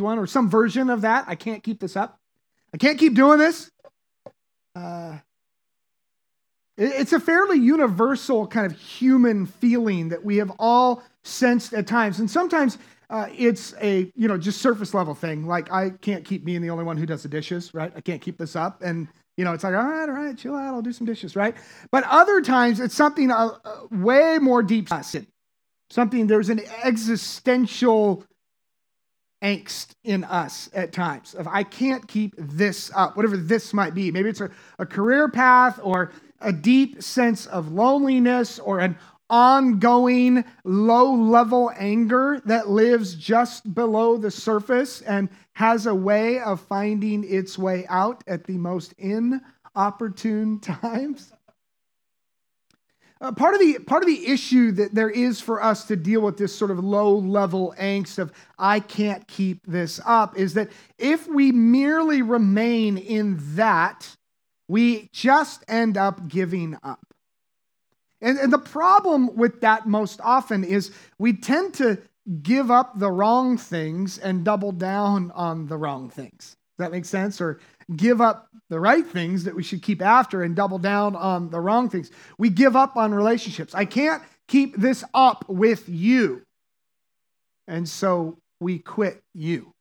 one or some version of that. I can't keep this up. I can't keep doing this. Uh, it's a fairly universal kind of human feeling that we have all sensed at times. And sometimes uh, it's a, you know, just surface level thing. Like, I can't keep being the only one who does the dishes, right? I can't keep this up. And, you know, it's like, all right, all right, chill out, I'll do some dishes, right? But other times it's something uh, uh, way more deep. Something, there's an existential angst in us at times of I can't keep this up, whatever this might be. Maybe it's a, a career path or a deep sense of loneliness or an ongoing low level anger that lives just below the surface and has a way of finding its way out at the most inopportune times. Uh, part of the part of the issue that there is for us to deal with this sort of low level angst of I can't keep this up is that if we merely remain in that, we just end up giving up. And, and the problem with that most often is we tend to give up the wrong things and double down on the wrong things. Does that make sense? Or give up the right things that we should keep after and double down on the wrong things. We give up on relationships. I can't keep this up with you. And so we quit you.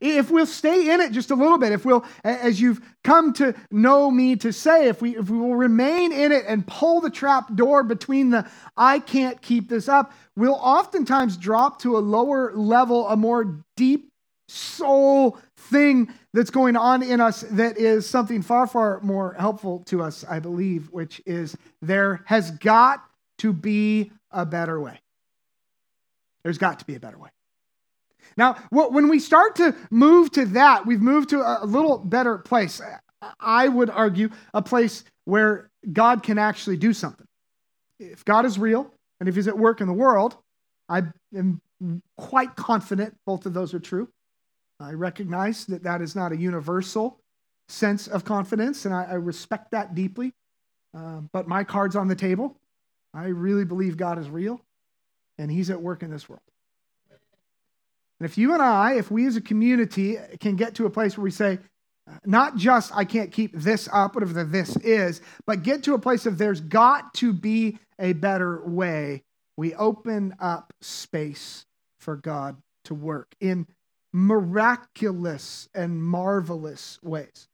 If we'll stay in it just a little bit, if we'll, as you've come to know me to say, if we, if we will remain in it and pull the trap door between the I can't keep this up, we'll oftentimes drop to a lower level, a more deep soul thing that's going on in us that is something far, far more helpful to us, I believe, which is there has got to be a better way. There's got to be a better way. Now, when we start to move to that, we've moved to a little better place. I would argue a place where God can actually do something. If God is real and if He's at work in the world, I am quite confident both of those are true. I recognize that that is not a universal sense of confidence, and I, I respect that deeply. Uh, but my card's on the table. I really believe God is real, and He's at work in this world. And if you and I, if we as a community can get to a place where we say, not just I can't keep this up, whatever the this is, but get to a place of there's got to be a better way, we open up space for God to work in miraculous and marvelous ways.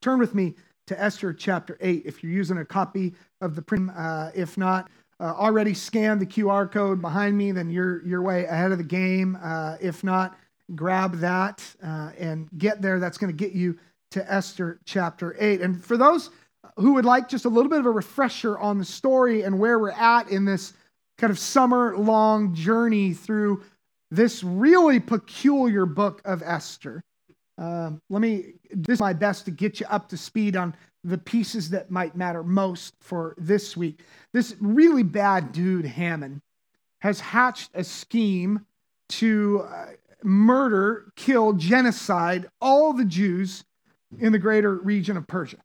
Turn with me to Esther chapter 8 if you're using a copy of the print. Uh, if not, uh, already scanned the QR code behind me, then you're, you're way ahead of the game. Uh, if not, grab that uh, and get there. That's going to get you to Esther chapter 8. And for those who would like just a little bit of a refresher on the story and where we're at in this kind of summer long journey through this really peculiar book of Esther. Um, let me do my best to get you up to speed on the pieces that might matter most for this week. This really bad dude, Haman, has hatched a scheme to uh, murder, kill, genocide all the Jews in the greater region of Persia.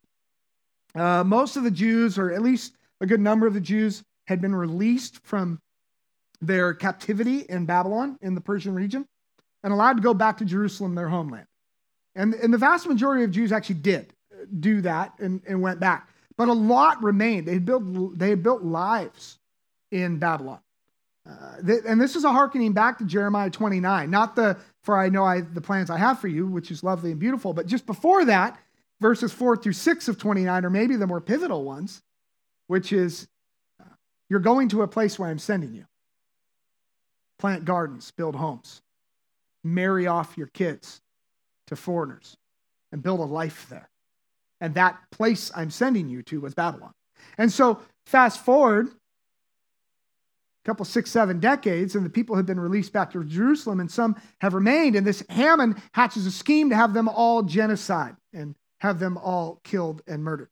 Uh, most of the Jews, or at least a good number of the Jews, had been released from their captivity in Babylon in the Persian region and allowed to go back to Jerusalem, their homeland. And, and the vast majority of Jews actually did do that and, and went back. But a lot remained. They had built, they had built lives in Babylon. Uh, th- and this is a hearkening back to Jeremiah 29, not the for I know I, the plans I have for you, which is lovely and beautiful, but just before that, verses 4 through 6 of 29 are maybe the more pivotal ones, which is you're going to a place where I'm sending you plant gardens, build homes, marry off your kids to foreigners, and build a life there. And that place I'm sending you to was Babylon. And so, fast forward a couple, six, seven decades, and the people have been released back to Jerusalem, and some have remained. And this Haman hatches a scheme to have them all genocide and have them all killed and murdered.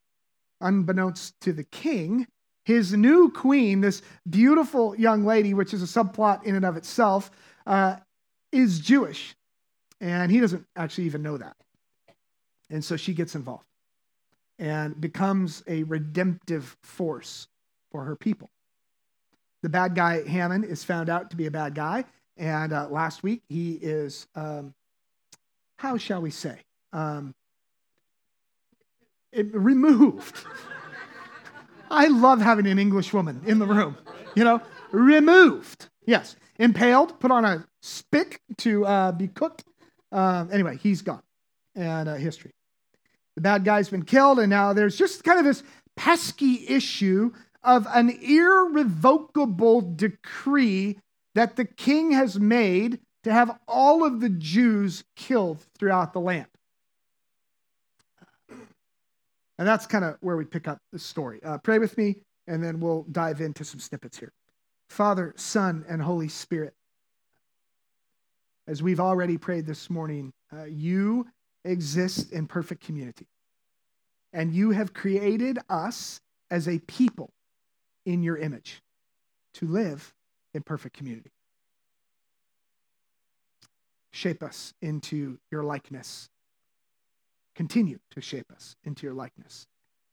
Unbeknownst to the king, his new queen, this beautiful young lady, which is a subplot in and of itself, uh, is Jewish. And he doesn't actually even know that. And so she gets involved and becomes a redemptive force for her people. The bad guy, Haman, is found out to be a bad guy, And uh, last week, he is, um, how shall we say, um, removed. I love having an English woman in the room, you know, removed. Yes, impaled, put on a spick to uh, be cooked. Uh, anyway, he's gone. And uh, history. The bad guy's been killed, and now there's just kind of this pesky issue of an irrevocable decree that the king has made to have all of the Jews killed throughout the land. And that's kind of where we pick up the story. Uh, pray with me, and then we'll dive into some snippets here. Father, Son, and Holy Spirit, as we've already prayed this morning, uh, you exist in perfect community. And you have created us as a people in your image to live in perfect community. Shape us into your likeness. Continue to shape us into your likeness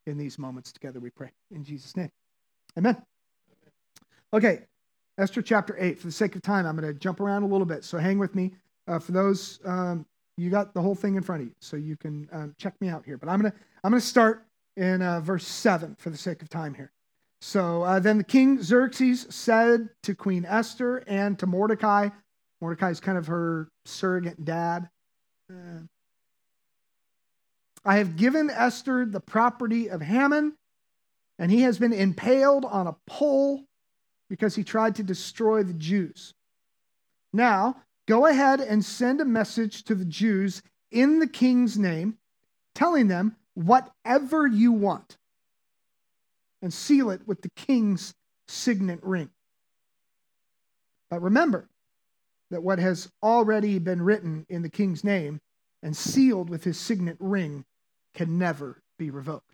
in these moments together, we pray. In Jesus' name. Amen. Okay, Esther chapter 8. For the sake of time, I'm going to jump around a little bit, so hang with me. Uh, for those, um, you got the whole thing in front of you, so you can um, check me out here. But I'm going to I'm going to start in uh, verse 7 for the sake of time here. So uh, then the king Xerxes said to Queen Esther and to Mordecai, Mordecai is kind of her surrogate dad. Uh, I have given Esther the property of Haman, and he has been impaled on a pole because he tried to destroy the Jews. Now, go ahead and send a message to the Jews in the king's name, telling them whatever you want and seal it with the king's signet ring. But remember that what has already been written in the king's name and sealed with his signet ring can never be revoked.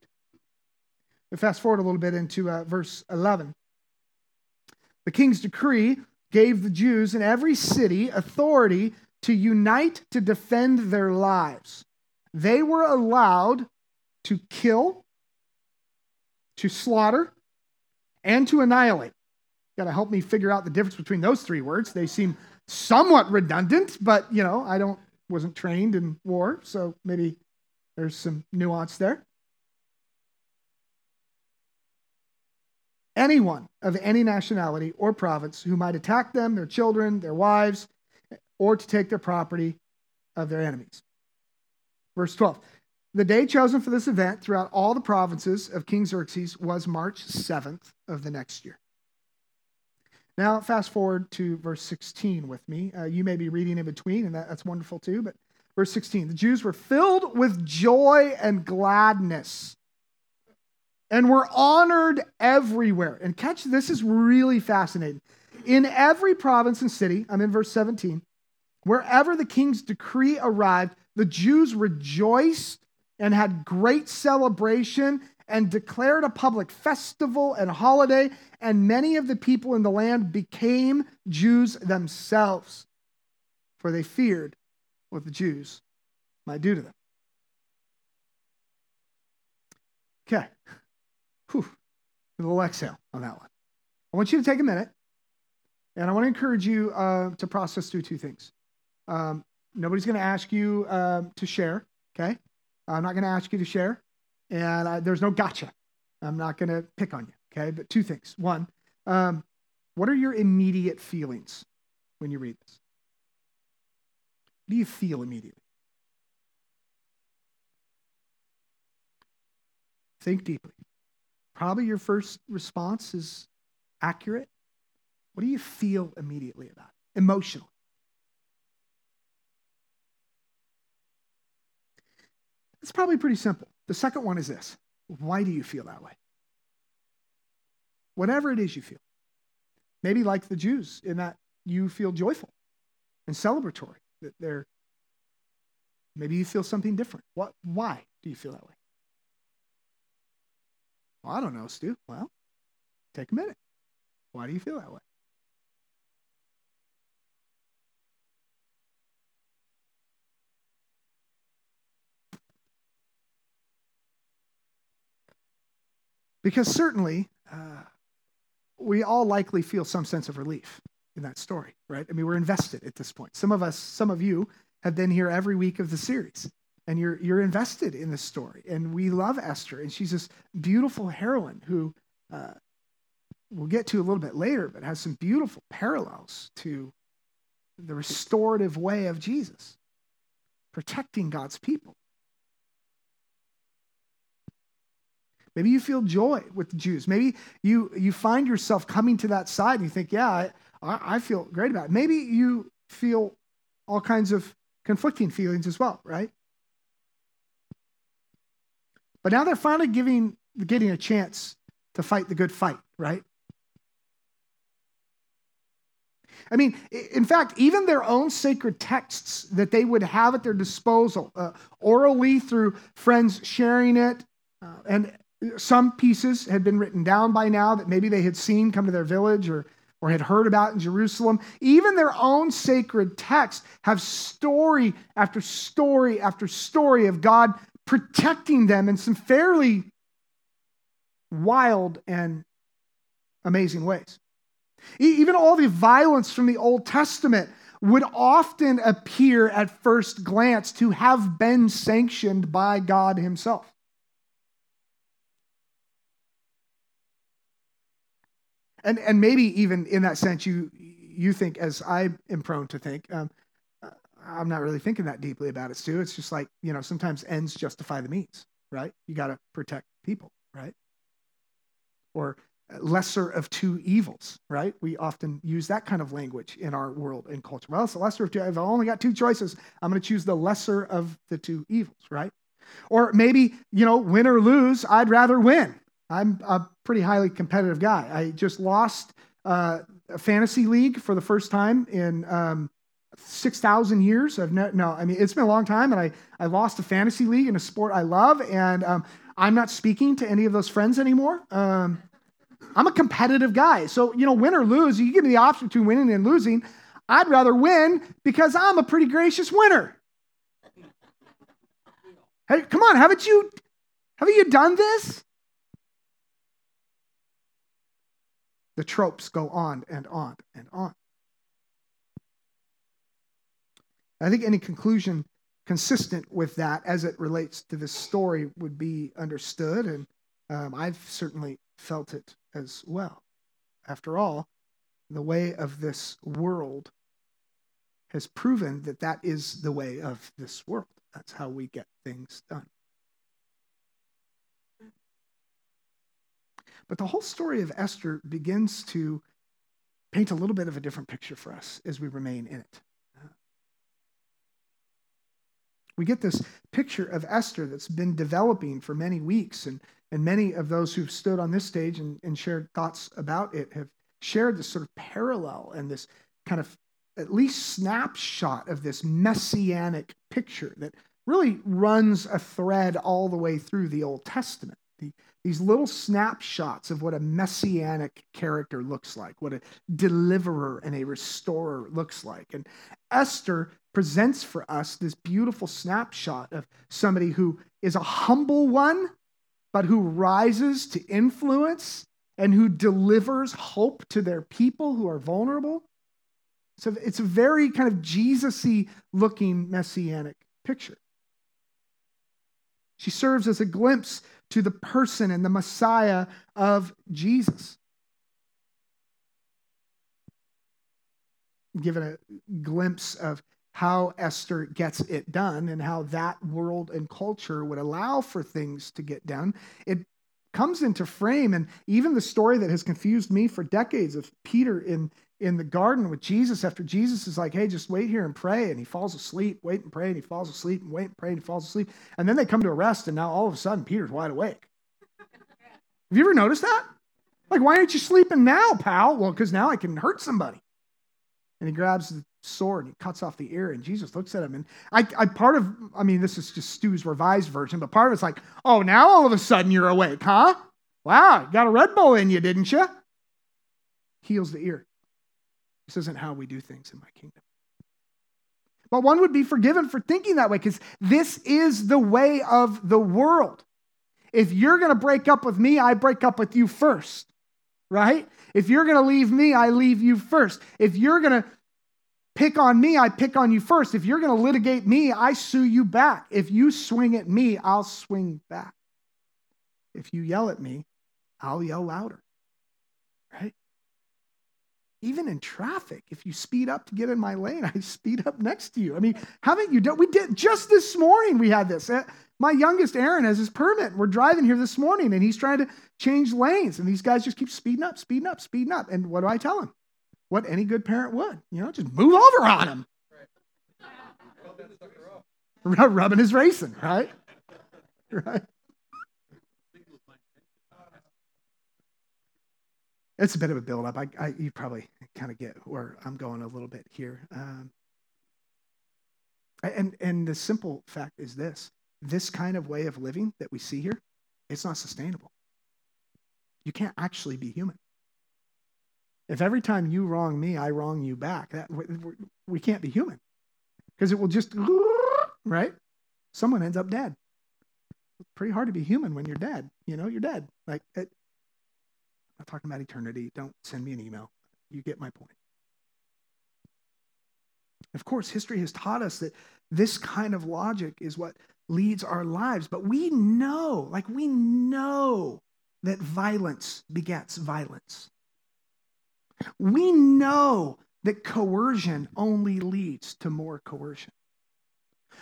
We fast forward a little bit into uh, verse 11. The king's decree gave the Jews in every city authority to unite to defend their lives. They were allowed to kill, to slaughter, and to annihilate. Got to help me figure out the difference between those three words. They seem somewhat redundant, but you know, I don't wasn't trained in war, so maybe there's some nuance there. Anyone of any nationality or province who might attack them, their children, their wives, or to take their property of their enemies. Verse 12 the day chosen for this event throughout all the provinces of King Xerxes was March 7th of the next year. Now, fast forward to verse 16 with me. Uh, you may be reading in between, and that, that's wonderful too. But verse 16 the Jews were filled with joy and gladness and were honored everywhere. And catch this is really fascinating. In every province and city, I'm in verse 17, wherever the king's decree arrived, the Jews rejoiced and had great celebration and declared a public festival and holiday, and many of the people in the land became Jews themselves, for they feared what the Jews might do to them. Okay. Whew. A little exhale on that one. I want you to take a minute, and I want to encourage you uh, to process through two things. Um, nobody's going to ask you uh, to share, okay? I'm not going to ask you to share, and I, there's no gotcha. I'm not going to pick on you, okay? But two things. One, um, what are your immediate feelings when you read this? Do you feel immediately? Think deeply. Probably your first response is accurate. What do you feel immediately about it? Emotionally. It's probably pretty simple. The second one is this why do you feel that way? Whatever it is you feel. Maybe like the Jews, in that you feel joyful and celebratory, that they're maybe you feel something different. What why do you feel that way? Well, I don't know, Stu. Well, take a minute. Why do you feel that way? Because certainly, uh, we all likely feel some sense of relief in that story, right? I mean, we're invested at this point. Some of us, some of you have been here every week of the series and you're, you're invested in this story. And we love Esther, and she's this beautiful heroine who uh, we'll get to a little bit later, but has some beautiful parallels to the restorative way of Jesus, protecting God's people. Maybe you feel joy with the Jews. Maybe you, you find yourself coming to that side and you think, yeah, I, I feel great about it. Maybe you feel all kinds of conflicting feelings as well, right? But now they're finally giving, getting a chance to fight the good fight, right? I mean, in fact, even their own sacred texts that they would have at their disposal, uh, orally through friends sharing it, uh, and some pieces had been written down by now that maybe they had seen come to their village or, or had heard about in Jerusalem. Even their own sacred texts have story after story after story of God protecting them in some fairly wild and amazing ways. Even all the violence from the Old Testament would often appear at first glance to have been sanctioned by God Himself. And, and maybe even in that sense, you, you think, as I am prone to think, um, I'm not really thinking that deeply about it, Stu. It's just like, you know, sometimes ends justify the means, right? You got to protect people, right? Or lesser of two evils, right? We often use that kind of language in our world and culture. Well, it's the lesser of two. I've only got two choices. I'm going to choose the lesser of the two evils, right? Or maybe, you know, win or lose, I'd rather win. I'm a pretty highly competitive guy. I just lost uh, a fantasy league for the first time in um, 6,000 years. I've no, no, I mean, it's been a long time, and I, I lost a fantasy league in a sport I love, and um, I'm not speaking to any of those friends anymore. Um, I'm a competitive guy. So, you know, win or lose, you give me the option between winning and losing. I'd rather win because I'm a pretty gracious winner. Hey, come on, haven't you haven't you done this? The tropes go on and on and on. I think any conclusion consistent with that as it relates to this story would be understood, and um, I've certainly felt it as well. After all, the way of this world has proven that that is the way of this world. That's how we get things done. But the whole story of Esther begins to paint a little bit of a different picture for us as we remain in it. We get this picture of Esther that's been developing for many weeks, and, and many of those who've stood on this stage and, and shared thoughts about it have shared this sort of parallel and this kind of at least snapshot of this messianic picture that really runs a thread all the way through the Old Testament. The, these little snapshots of what a messianic character looks like, what a deliverer and a restorer looks like. And Esther presents for us this beautiful snapshot of somebody who is a humble one, but who rises to influence and who delivers hope to their people who are vulnerable. So it's a very kind of Jesus y looking messianic picture. She serves as a glimpse to the person and the Messiah of Jesus. Given a glimpse of how Esther gets it done and how that world and culture would allow for things to get done. It comes into frame, and even the story that has confused me for decades of Peter in, in the garden with Jesus after Jesus is like, hey, just wait here and pray. And he falls asleep, wait and pray, and he falls asleep, and wait and pray, and he falls asleep. And then they come to arrest, and now all of a sudden Peter's wide awake. Have you ever noticed that? Like, why aren't you sleeping now, pal? Well, because now I can hurt somebody. And he grabs the sword and he cuts off the ear and jesus looks at him and I, I part of i mean this is just stu's revised version but part of it's like oh now all of a sudden you're awake huh wow you got a red bull in you didn't you heals the ear this isn't how we do things in my kingdom but one would be forgiven for thinking that way because this is the way of the world if you're going to break up with me i break up with you first right? If you're going to leave me, I leave you first. If you're going to pick on me, I pick on you first. If you're going to litigate me, I sue you back. If you swing at me, I'll swing back. If you yell at me, I'll yell louder. Right? Even in traffic, if you speed up to get in my lane, I speed up next to you. I mean, haven't you done? We did just this morning. We had this. Uh, my youngest Aaron has his permit. We're driving here this morning, and he's trying to change lanes, and these guys just keep speeding up, speeding up, speeding up. And what do I tell him? What any good parent would, you know, just move over on him. Rubbing his racing, right? Right. It's a bit of a build-up. I, I you probably kind of get where I'm going a little bit here. Um, and and the simple fact is this: this kind of way of living that we see here, it's not sustainable. You can't actually be human. If every time you wrong me, I wrong you back, that we can't be human because it will just right. Someone ends up dead. It's pretty hard to be human when you're dead. You know, you're dead. Like it, I'm talking about eternity. Don't send me an email. You get my point. Of course, history has taught us that this kind of logic is what leads our lives, but we know, like we know, that violence begets violence. We know that coercion only leads to more coercion.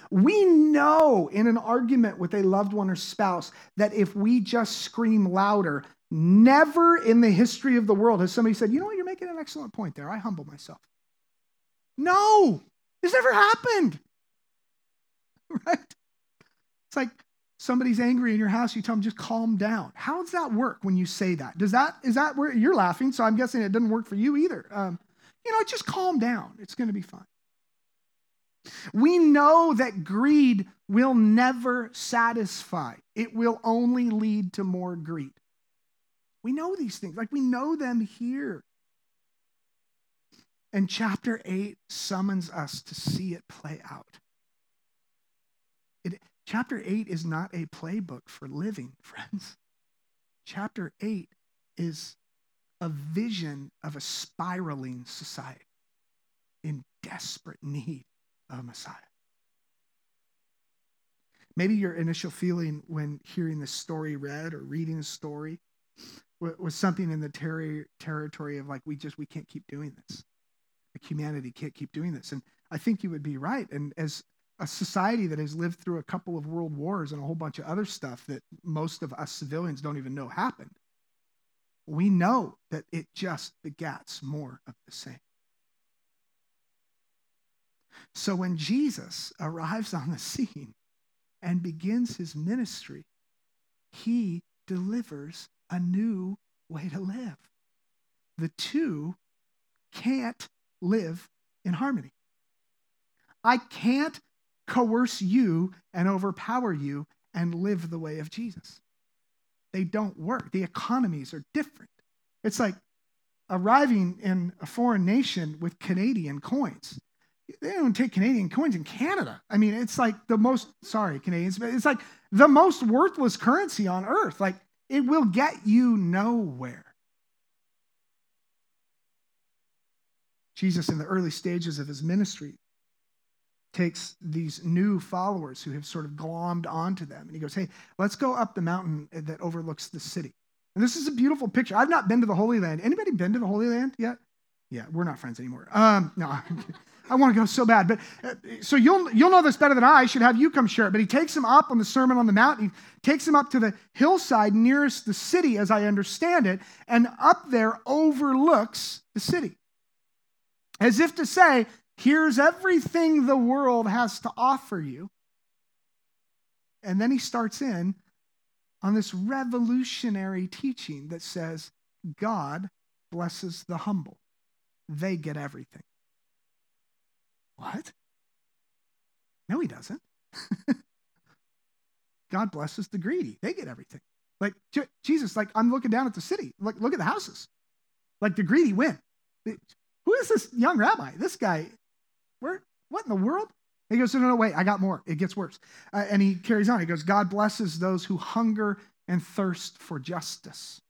We know in an argument with a loved one or spouse that if we just scream louder, Never in the history of the world has somebody said, you know what, you're making an excellent point there. I humble myself. No, this never happened. Right? It's like somebody's angry in your house, you tell them just calm down. How does that work when you say that? Does that is that where you're laughing? So I'm guessing it doesn't work for you either. Um, you know, just calm down. It's going to be fine. We know that greed will never satisfy. It will only lead to more greed. We know these things, like we know them here. And chapter 8 summons us to see it play out. It, chapter 8 is not a playbook for living, friends. Chapter 8 is a vision of a spiraling society in desperate need of a Messiah. Maybe your initial feeling when hearing the story read or reading the story was something in the ter- territory of like we just we can't keep doing this. Like humanity can't keep doing this. And i think you would be right. And as a society that has lived through a couple of world wars and a whole bunch of other stuff that most of us civilians don't even know happened we know that it just begats more of the same. So when jesus arrives on the scene and begins his ministry he delivers a new way to live. The two can't live in harmony. I can't coerce you and overpower you and live the way of Jesus. They don't work. The economies are different. It's like arriving in a foreign nation with Canadian coins. They don't take Canadian coins in Canada. I mean, it's like the most, sorry, Canadians, but it's like the most worthless currency on earth. Like, it will get you nowhere. Jesus, in the early stages of his ministry, takes these new followers who have sort of glommed onto them, and he goes, Hey, let's go up the mountain that overlooks the city. And this is a beautiful picture. I've not been to the Holy Land. Anybody been to the Holy Land yet? Yeah, we're not friends anymore. Um, no, I want to go so bad. But uh, so you'll you'll know this better than I. I should have you come share it. But he takes him up on the Sermon on the Mount. He takes him up to the hillside nearest the city, as I understand it, and up there overlooks the city, as if to say, "Here's everything the world has to offer you." And then he starts in on this revolutionary teaching that says, "God blesses the humble; they get everything." What? No, he doesn't. God blesses the greedy. They get everything. Like Jesus, like I'm looking down at the city. Like, look at the houses. Like the greedy win. Who is this young rabbi? This guy, where, what in the world? He goes, no, no, no, wait, I got more. It gets worse. Uh, and he carries on. He goes, God blesses those who hunger and thirst for justice.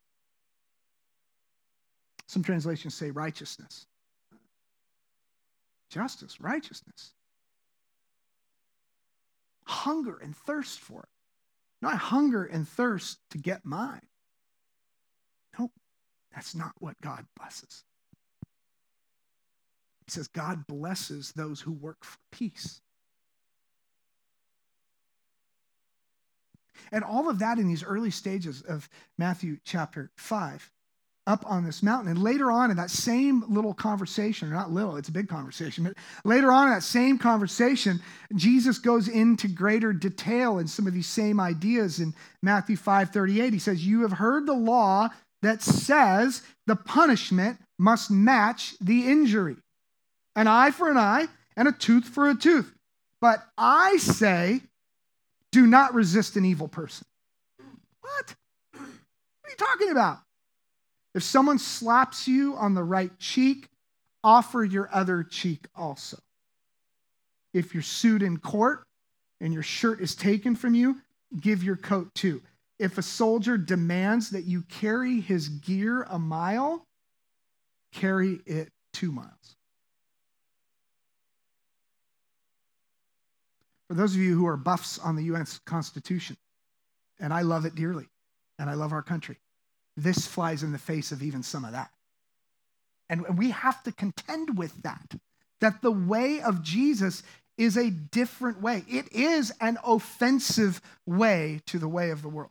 Some translations say righteousness. Justice, righteousness. Hunger and thirst for it. Not hunger and thirst to get mine. Nope, that's not what God blesses. He says God blesses those who work for peace. And all of that in these early stages of Matthew chapter 5, up on this mountain. And later on in that same little conversation, or not little, it's a big conversation, but later on in that same conversation, Jesus goes into greater detail in some of these same ideas in Matthew 5 38. He says, You have heard the law that says the punishment must match the injury an eye for an eye and a tooth for a tooth. But I say, do not resist an evil person. What? What are you talking about? If someone slaps you on the right cheek, offer your other cheek also. If you're sued in court and your shirt is taken from you, give your coat too. If a soldier demands that you carry his gear a mile, carry it two miles. For those of you who are buffs on the U.S. Constitution, and I love it dearly, and I love our country, this flies in the face of even some of that. And we have to contend with that, that the way of Jesus is a different way. It is an offensive way to the way of the world.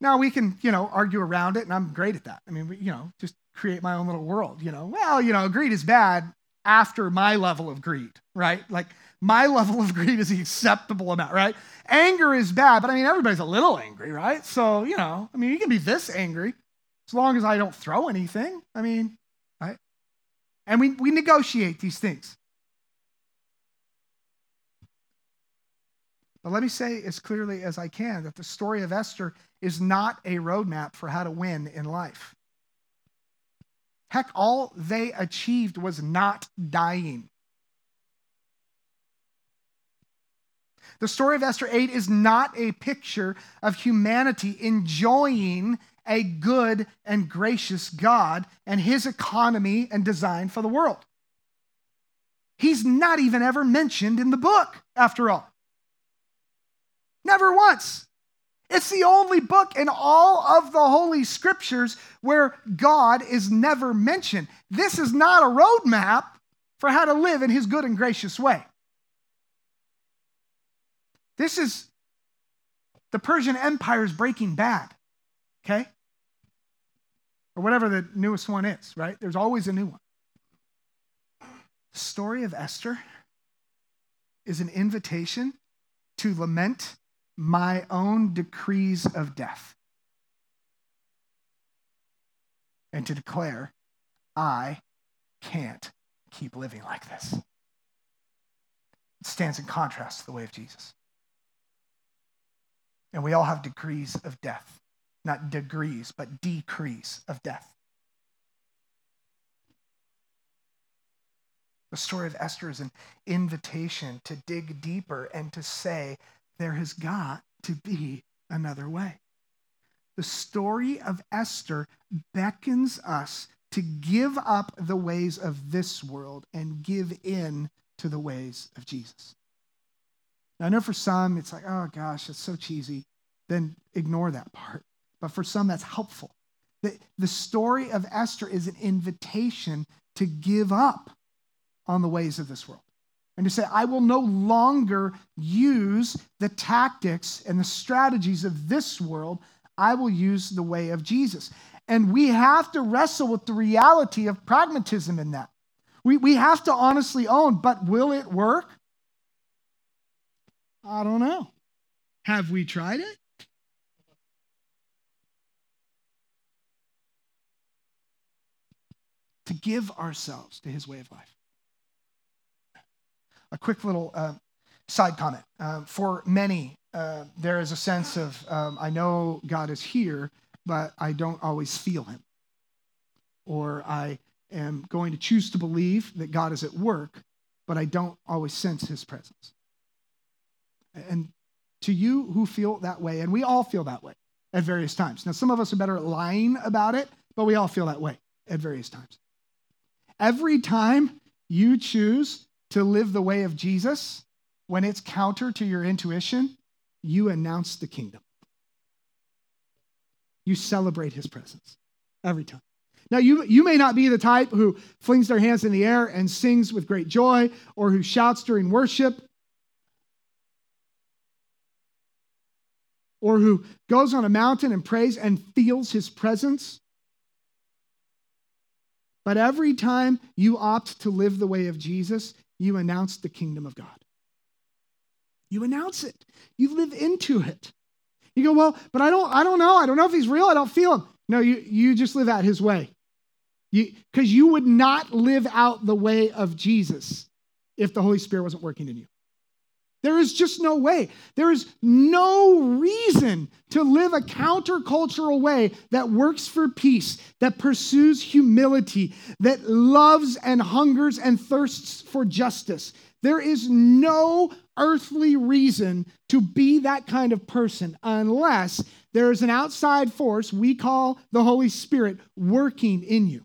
Now we can, you know, argue around it, and I'm great at that. I mean, you know, just create my own little world, you know. Well, you know, greed is bad after my level of greed, right? Like my level of greed is the acceptable amount, right? Anger is bad, but I mean, everybody's a little angry, right? So, you know, I mean, you can be this angry as long as I don't throw anything. I mean, right? And we, we negotiate these things. But let me say as clearly as I can that the story of Esther is not a roadmap for how to win in life. Heck, all they achieved was not dying. The story of Esther 8 is not a picture of humanity enjoying a good and gracious God and his economy and design for the world. He's not even ever mentioned in the book, after all. Never once. It's the only book in all of the Holy Scriptures where God is never mentioned. This is not a roadmap for how to live in his good and gracious way. This is the Persian Empire's Breaking Bad, okay? Or whatever the newest one is, right? There's always a new one. The story of Esther is an invitation to lament my own decrees of death and to declare, I can't keep living like this. It stands in contrast to the way of Jesus. And we all have degrees of death. Not degrees, but decrees of death. The story of Esther is an invitation to dig deeper and to say, there has got to be another way. The story of Esther beckons us to give up the ways of this world and give in to the ways of Jesus. Now, I know for some, it's like, oh gosh, it's so cheesy. Then ignore that part. But for some, that's helpful. The, the story of Esther is an invitation to give up on the ways of this world and to say, I will no longer use the tactics and the strategies of this world. I will use the way of Jesus. And we have to wrestle with the reality of pragmatism in that. We, we have to honestly own, but will it work? I don't know. Have we tried it? To give ourselves to his way of life. A quick little uh, side comment. Uh, for many, uh, there is a sense of, um, I know God is here, but I don't always feel him. Or I am going to choose to believe that God is at work, but I don't always sense his presence. And to you who feel that way, and we all feel that way at various times. Now, some of us are better at lying about it but we all feel that way at various times. Every time you choose to live the way of Jesus, when it's counter to your intuition, you announce the kingdom. You celebrate his presence every time. Now, you, you may not be the type who flings their hands in the air and sings with great joy or who shouts during worship or who goes on a mountain and prays and feels his presence. But every time you opt to live the way of Jesus, you announce the kingdom of God. You announce it. You live into it. You go, well, but I don't, I don't know. I don't know if he's real. I don't feel him. No, you, you just live out his way. Because you, you would not live out the way of Jesus if the Holy Spirit wasn't working in you. There is just no way. There is no reason to live a countercultural way that works for peace, that pursues humility, that loves and hungers and thirsts for justice. There is no earthly reason to be that kind of person unless there is an outside force we call the Holy Spirit working in you.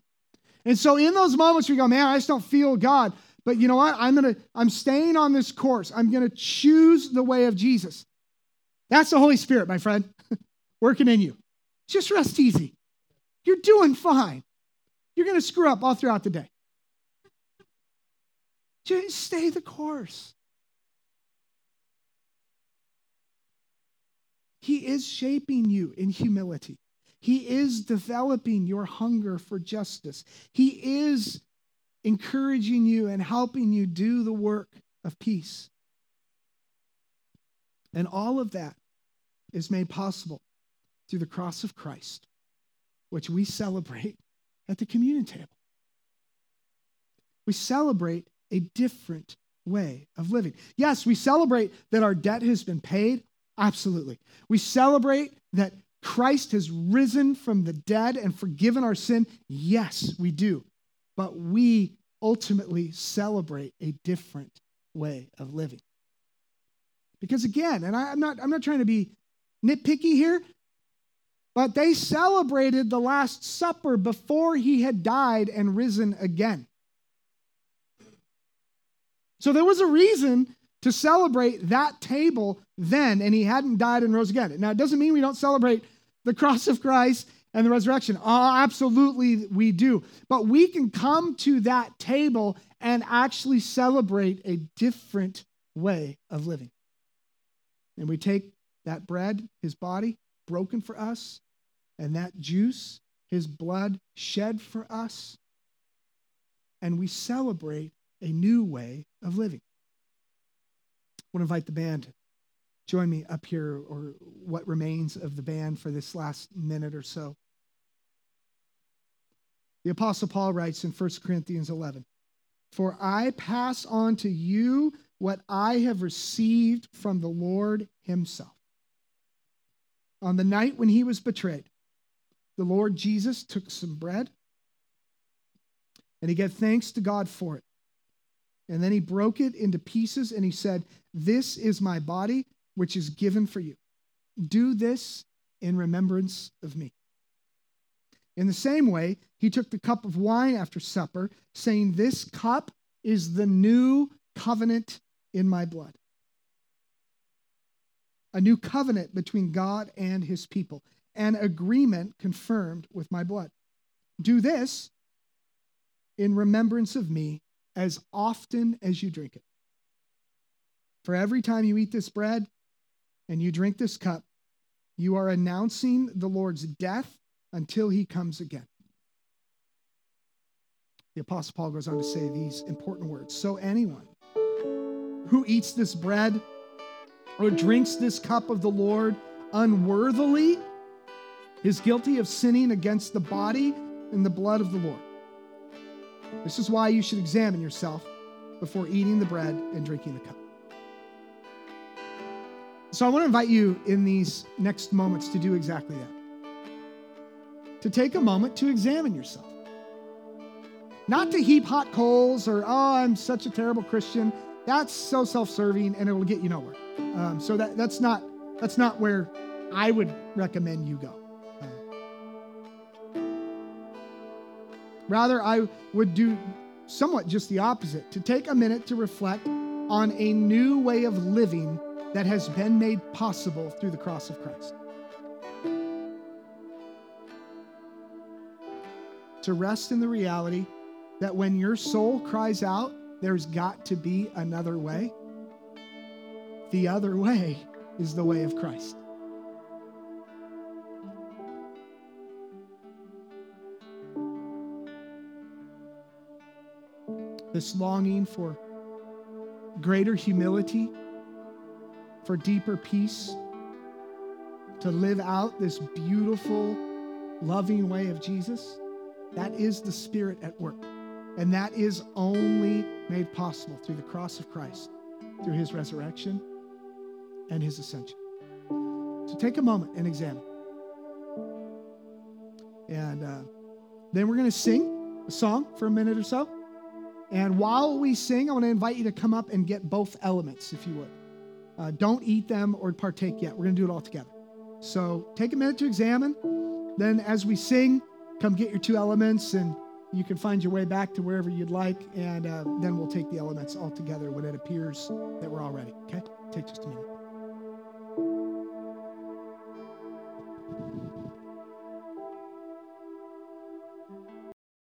And so, in those moments you go, man, I just don't feel God, but you know what? I'm gonna, I'm staying on this course. I'm gonna choose the way of Jesus. That's the Holy Spirit, my friend, working in you. Just rest easy. You're doing fine. You're gonna screw up all throughout the day. Just stay the course. He is shaping you in humility. He is developing your hunger for justice. He is encouraging you and helping you do the work of peace. And all of that is made possible through the cross of Christ, which we celebrate at the communion table. We celebrate a different way of living. Yes, we celebrate that our debt has been paid. Absolutely. We celebrate that Christ has risen from the dead and forgiven our sin. Yes, we do. But we ultimately celebrate a different way of living. Because again, and I, am not, I'm not trying to be nitpicky here, but they celebrated the Last Supper before he had died and risen again. So there was a reason to celebrate that table then, and he hadn't died and rose again. Now, it doesn't mean we don't celebrate the cross of Christ and the resurrection. Oh, absolutely, we do. But we can come to that table and actually celebrate a different way of living. And we take that bread, his body, broken for us, and that juice, his blood shed for us, and we celebrate a new way of living. I want to invite the band join me up here or what remains of the band for this last minute or so. The Apostle Paul writes in 1 Corinthians 11 For I pass on to you what I have received from the Lord Himself. On the night when He was betrayed, the Lord Jesus took some bread and He gave thanks to God for it. And then He broke it into pieces and He said, This is my body which is given for you. Do this in remembrance of me. In the same way, he took the cup of wine after supper, saying, This cup is the new covenant in my blood. A new covenant between God and his people, an agreement confirmed with my blood. Do this in remembrance of me as often as you drink it. For every time you eat this bread and you drink this cup, you are announcing the Lord's death until he comes again. The Apostle Paul goes on to say these important words So, anyone who eats this bread or drinks this cup of the Lord unworthily is guilty of sinning against the body and the blood of the Lord. This is why you should examine yourself before eating the bread and drinking the cup. So I want to invite you in these next moments to do exactly that. To take a moment to examine yourself. Not to heap hot coals or, oh, I'm such a terrible Christian. That's so self serving and it will get you nowhere. Um, so that, that's, not, that's not where I would recommend you go. Uh, Rather, I would do somewhat just the opposite to take a minute to reflect on a new way of living that has been made possible through the cross of Christ. To rest in the reality that when your soul cries out, there's got to be another way. The other way is the way of Christ. This longing for greater humility, for deeper peace, to live out this beautiful, loving way of Jesus, that is the Spirit at work. And that is only made possible through the cross of Christ, through his resurrection and his ascension. So take a moment and examine. And uh, then we're going to sing a song for a minute or so. And while we sing, I want to invite you to come up and get both elements, if you would. Uh, don't eat them or partake yet. We're going to do it all together. So take a minute to examine. Then, as we sing, come get your two elements and you can find your way back to wherever you'd like. And uh, then we'll take the elements all together when it appears that we're all ready. Okay? Take just a minute.